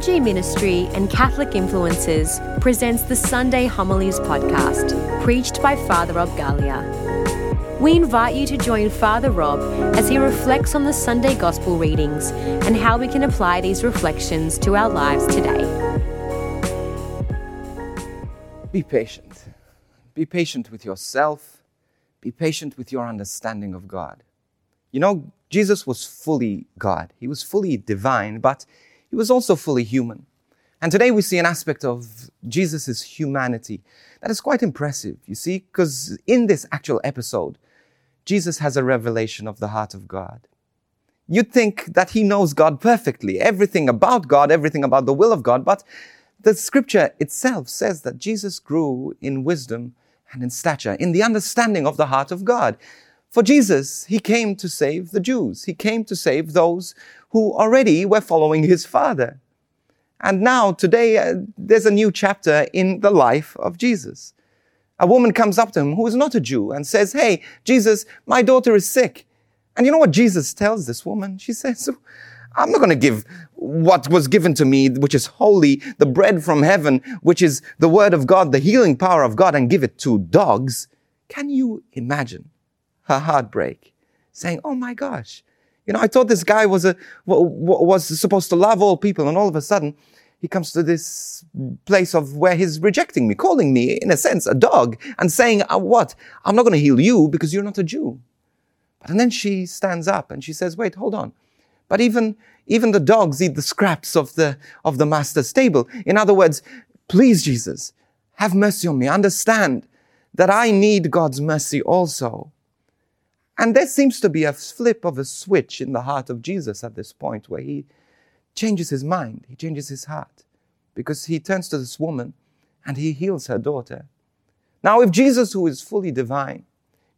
FRG Ministry and Catholic Influencers presents the Sunday Homilies podcast, preached by Father Rob Galea. We invite you to join Father Rob as he reflects on the Sunday Gospel readings and how we can apply these reflections to our lives today. Be patient. Be patient with yourself. Be patient with your understanding of God. You know, Jesus was fully God, he was fully divine, but he was also fully human. And today we see an aspect of Jesus' humanity that is quite impressive, you see, because in this actual episode, Jesus has a revelation of the heart of God. You'd think that he knows God perfectly, everything about God, everything about the will of God, but the scripture itself says that Jesus grew in wisdom and in stature, in the understanding of the heart of God. For Jesus, he came to save the Jews. He came to save those who already were following his Father. And now, today, uh, there's a new chapter in the life of Jesus. A woman comes up to him who is not a Jew and says, Hey, Jesus, my daughter is sick. And you know what Jesus tells this woman? She says, I'm not going to give what was given to me, which is holy, the bread from heaven, which is the word of God, the healing power of God, and give it to dogs. Can you imagine her heartbreak saying, Oh my gosh, you know, I thought this guy was a, was supposed to love all people. And all of a sudden he comes to this place of where he's rejecting me, calling me, in a sense, a dog and saying, uh, what? I'm not going to heal you because you're not a Jew. But, and then she stands up and she says, wait, hold on. But even, even the dogs eat the scraps of the, of the master's table. In other words, please, Jesus, have mercy on me. Understand that I need God's mercy also. And there seems to be a flip of a switch in the heart of Jesus at this point where he changes his mind, he changes his heart, because he turns to this woman and he heals her daughter. Now, if Jesus, who is fully divine,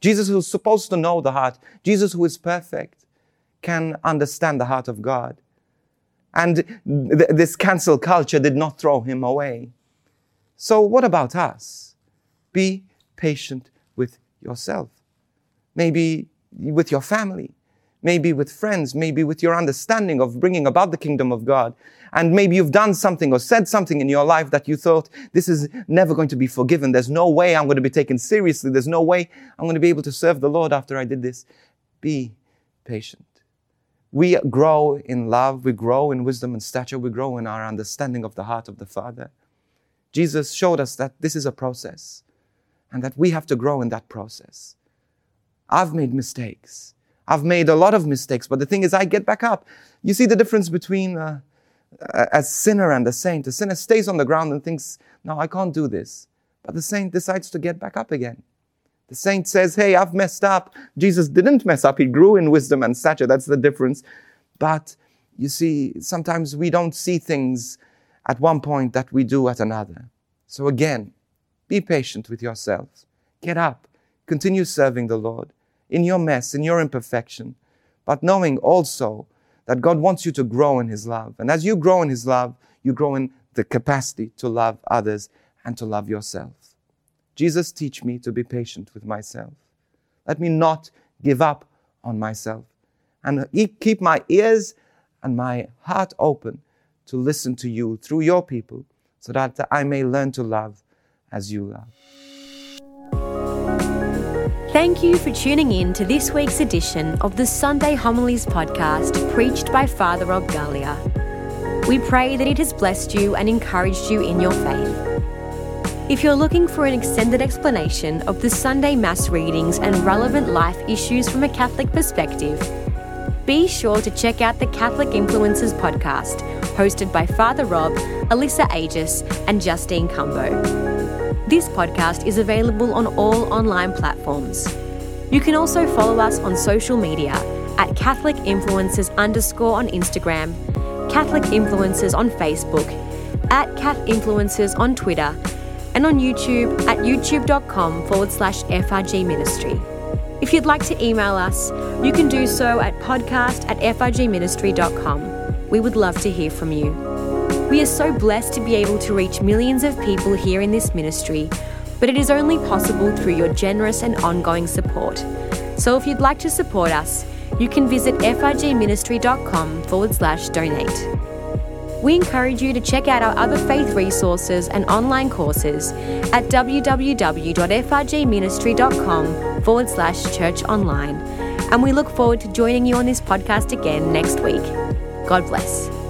Jesus, who is supposed to know the heart, Jesus, who is perfect, can understand the heart of God, and th- this cancel culture did not throw him away. So, what about us? Be patient with yourself. Maybe with your family, maybe with friends, maybe with your understanding of bringing about the kingdom of God. And maybe you've done something or said something in your life that you thought, this is never going to be forgiven. There's no way I'm going to be taken seriously. There's no way I'm going to be able to serve the Lord after I did this. Be patient. We grow in love, we grow in wisdom and stature, we grow in our understanding of the heart of the Father. Jesus showed us that this is a process and that we have to grow in that process. I've made mistakes. I've made a lot of mistakes, but the thing is, I get back up. You see the difference between uh, a sinner and a saint. A sinner stays on the ground and thinks, no, I can't do this. But the saint decides to get back up again. The saint says, hey, I've messed up. Jesus didn't mess up. He grew in wisdom and stature. That's the difference. But you see, sometimes we don't see things at one point that we do at another. So again, be patient with yourself. Get up. Continue serving the Lord in your mess, in your imperfection, but knowing also that God wants you to grow in His love. And as you grow in His love, you grow in the capacity to love others and to love yourself. Jesus, teach me to be patient with myself. Let me not give up on myself and keep my ears and my heart open to listen to you through your people so that I may learn to love as you love. Thank you for tuning in to this week's edition of the Sunday Homilies podcast preached by Father Rob Galea. We pray that it has blessed you and encouraged you in your faith. If you're looking for an extended explanation of the Sunday Mass readings and relevant life issues from a Catholic perspective, be sure to check out the Catholic Influencers podcast, hosted by Father Rob, Alyssa Aegis, and Justine Cumbo. This podcast is available on all online platforms. You can also follow us on social media at Catholic Influencers underscore on Instagram, Catholic Influencers on Facebook, at Cat Influencers on Twitter, and on YouTube at youtube.com forward slash FRG Ministry. If you'd like to email us, you can do so at podcast at frgministry.com. We would love to hear from you. We are so blessed to be able to reach millions of people here in this ministry, but it is only possible through your generous and ongoing support. So if you'd like to support us, you can visit frgministry.com forward slash donate. We encourage you to check out our other faith resources and online courses at www.frgministry.com forward slash church online. And we look forward to joining you on this podcast again next week. God bless.